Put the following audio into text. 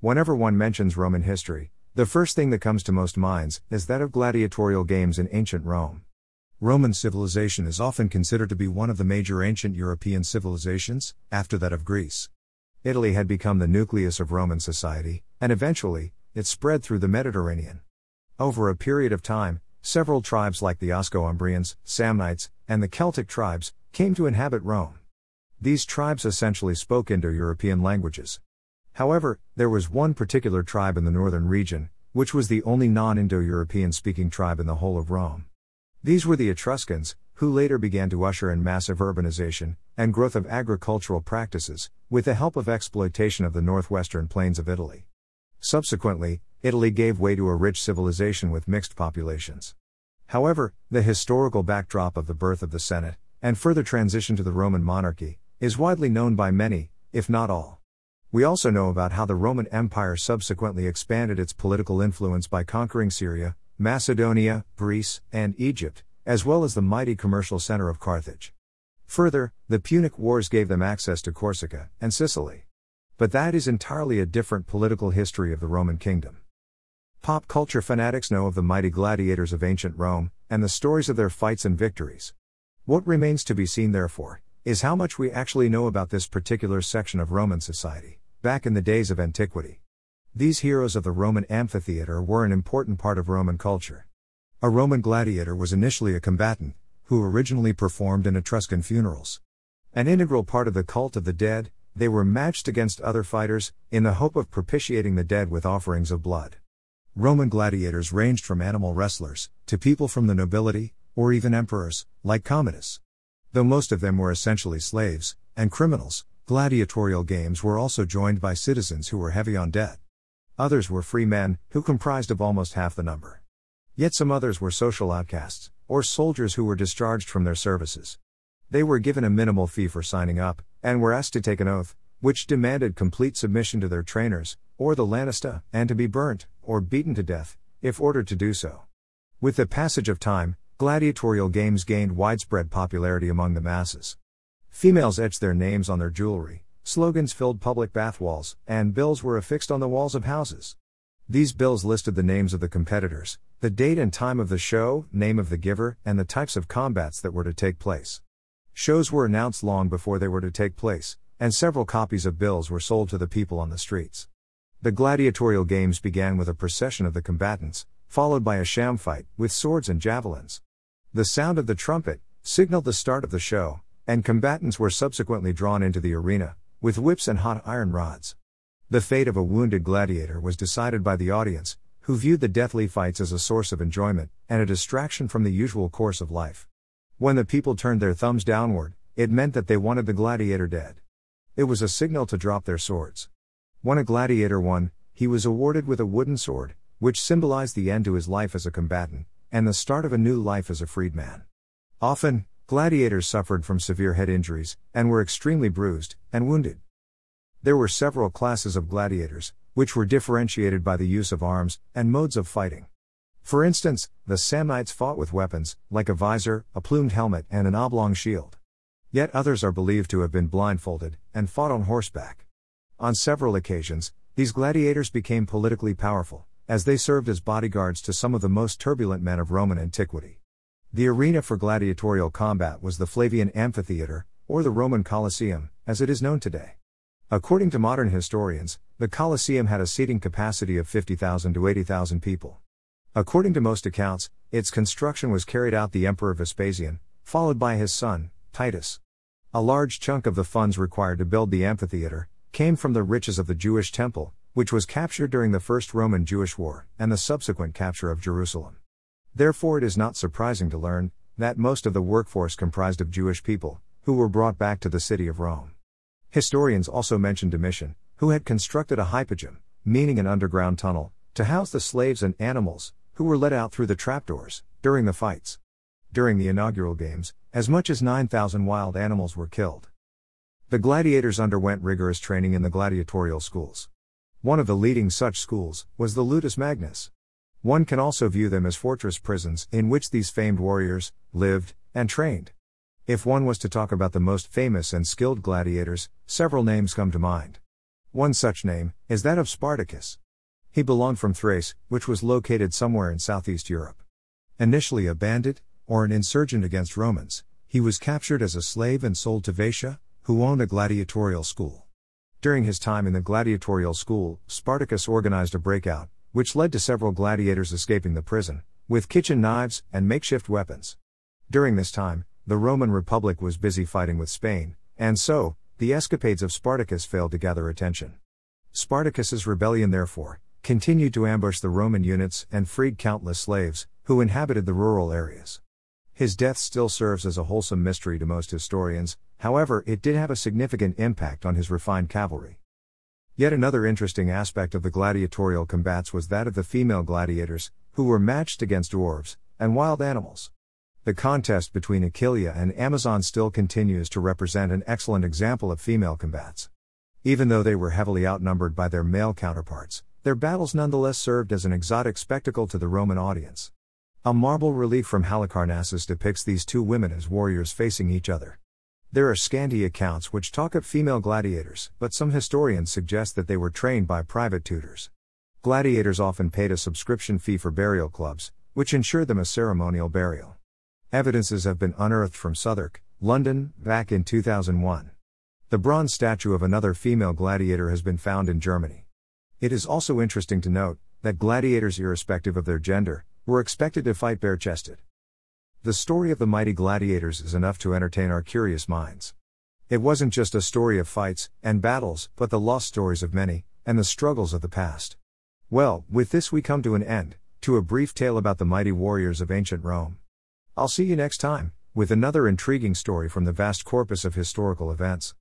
Whenever one mentions Roman history, the first thing that comes to most minds is that of gladiatorial games in ancient Rome. Roman civilization is often considered to be one of the major ancient European civilizations, after that of Greece. Italy had become the nucleus of Roman society, and eventually, it spread through the Mediterranean. Over a period of time, several tribes like the Osco-Umbrians, Samnites, and the Celtic tribes came to inhabit Rome. These tribes essentially spoke Indo European languages. However, there was one particular tribe in the northern region, which was the only non Indo European speaking tribe in the whole of Rome. These were the Etruscans, who later began to usher in massive urbanization and growth of agricultural practices, with the help of exploitation of the northwestern plains of Italy. Subsequently, Italy gave way to a rich civilization with mixed populations. However, the historical backdrop of the birth of the Senate, and further transition to the Roman monarchy, is widely known by many, if not all. We also know about how the Roman Empire subsequently expanded its political influence by conquering Syria, Macedonia, Greece, and Egypt, as well as the mighty commercial center of Carthage. Further, the Punic Wars gave them access to Corsica and Sicily. But that is entirely a different political history of the Roman kingdom. Pop culture fanatics know of the mighty gladiators of ancient Rome, and the stories of their fights and victories. What remains to be seen, therefore, is how much we actually know about this particular section of Roman society, back in the days of antiquity. These heroes of the Roman amphitheater were an important part of Roman culture. A Roman gladiator was initially a combatant, who originally performed in Etruscan funerals. An integral part of the cult of the dead, they were matched against other fighters, in the hope of propitiating the dead with offerings of blood. Roman gladiators ranged from animal wrestlers, to people from the nobility, or even emperors, like Commodus. Though most of them were essentially slaves and criminals, gladiatorial games were also joined by citizens who were heavy on debt. Others were free men, who comprised of almost half the number. Yet some others were social outcasts, or soldiers who were discharged from their services. They were given a minimal fee for signing up, and were asked to take an oath, which demanded complete submission to their trainers, or the lanista, and to be burnt, or beaten to death, if ordered to do so. With the passage of time, gladiatorial games gained widespread popularity among the masses. Females etched their names on their jewelry, slogans filled public bath walls, and bills were affixed on the walls of houses. These bills listed the names of the competitors, the date and time of the show, name of the giver, and the types of combats that were to take place. Shows were announced long before they were to take place, and several copies of bills were sold to the people on the streets. The gladiatorial games began with a procession of the combatants, followed by a sham fight, with swords and javelins. The sound of the trumpet signaled the start of the show, and combatants were subsequently drawn into the arena, with whips and hot iron rods. The fate of a wounded gladiator was decided by the audience, who viewed the deathly fights as a source of enjoyment and a distraction from the usual course of life. When the people turned their thumbs downward, it meant that they wanted the gladiator dead. It was a signal to drop their swords. When a gladiator won, he was awarded with a wooden sword, which symbolized the end to his life as a combatant, and the start of a new life as a freedman. Often, gladiators suffered from severe head injuries, and were extremely bruised and wounded. There were several classes of gladiators, which were differentiated by the use of arms and modes of fighting. For instance, the Samnites fought with weapons, like a visor, a plumed helmet, and an oblong shield. Yet others are believed to have been blindfolded and fought on horseback. On several occasions, these gladiators became politically powerful, as they served as bodyguards to some of the most turbulent men of Roman antiquity. The arena for gladiatorial combat was the Flavian Amphitheater, or the Roman Colosseum, as it is known today. According to modern historians, the Colosseum had a seating capacity of 50,000 to 80,000 people. According to most accounts, its construction was carried out the Emperor Vespasian, followed by his son, Titus. A large chunk of the funds required to build the amphitheater came from the riches of the Jewish temple, which was captured during the First Roman Jewish War and the subsequent capture of Jerusalem. Therefore, it is not surprising to learn that most of the workforce comprised of Jewish people, who were brought back to the city of Rome. Historians also mention Domitian, who had constructed a hypogeum, meaning an underground tunnel, to house the slaves and animals, who were let out through the trapdoors, during the fights. During the inaugural games, as much as 9,000 wild animals were killed. The gladiators underwent rigorous training in the gladiatorial schools. One of the leading such schools was the Ludus Magnus. One can also view them as fortress prisons in which these famed warriors lived and trained. If one was to talk about the most famous and skilled gladiators, several names come to mind. One such name is that of Spartacus. He belonged from Thrace, which was located somewhere in southeast Europe. Initially a bandit, or an insurgent against Romans, he was captured as a slave and sold to Vatia, who owned a gladiatorial school. During his time in the gladiatorial school, Spartacus organized a breakout, which led to several gladiators escaping the prison, with kitchen knives and makeshift weapons. During this time, the Roman Republic was busy fighting with Spain, and so, the escapades of Spartacus failed to gather attention. Spartacus's rebellion, therefore, continued to ambush the Roman units and freed countless slaves, who inhabited the rural areas. His death still serves as a wholesome mystery to most historians, however, it did have a significant impact on his refined cavalry. Yet another interesting aspect of the gladiatorial combats was that of the female gladiators, who were matched against dwarves and wild animals. The contest between Aquileia and Amazon still continues to represent an excellent example of female combats. Even though they were heavily outnumbered by their male counterparts, their battles nonetheless served as an exotic spectacle to the Roman audience. A marble relief from Halicarnassus depicts these two women as warriors facing each other. There are scanty accounts which talk of female gladiators, but some historians suggest that they were trained by private tutors. Gladiators often paid a subscription fee for burial clubs, which ensured them a ceremonial burial. Evidences have been unearthed from Southwark, London, back in 2001. The bronze statue of another female gladiator has been found in Germany. It is also interesting to note that gladiators, irrespective of their gender, were expected to fight bare chested. The story of the mighty gladiators is enough to entertain our curious minds. It wasn't just a story of fights and battles, but the lost stories of many, and the struggles of the past. Well, with this we come to an end, to a brief tale about the mighty warriors of ancient Rome. I'll see you next time, with another intriguing story from the vast corpus of historical events.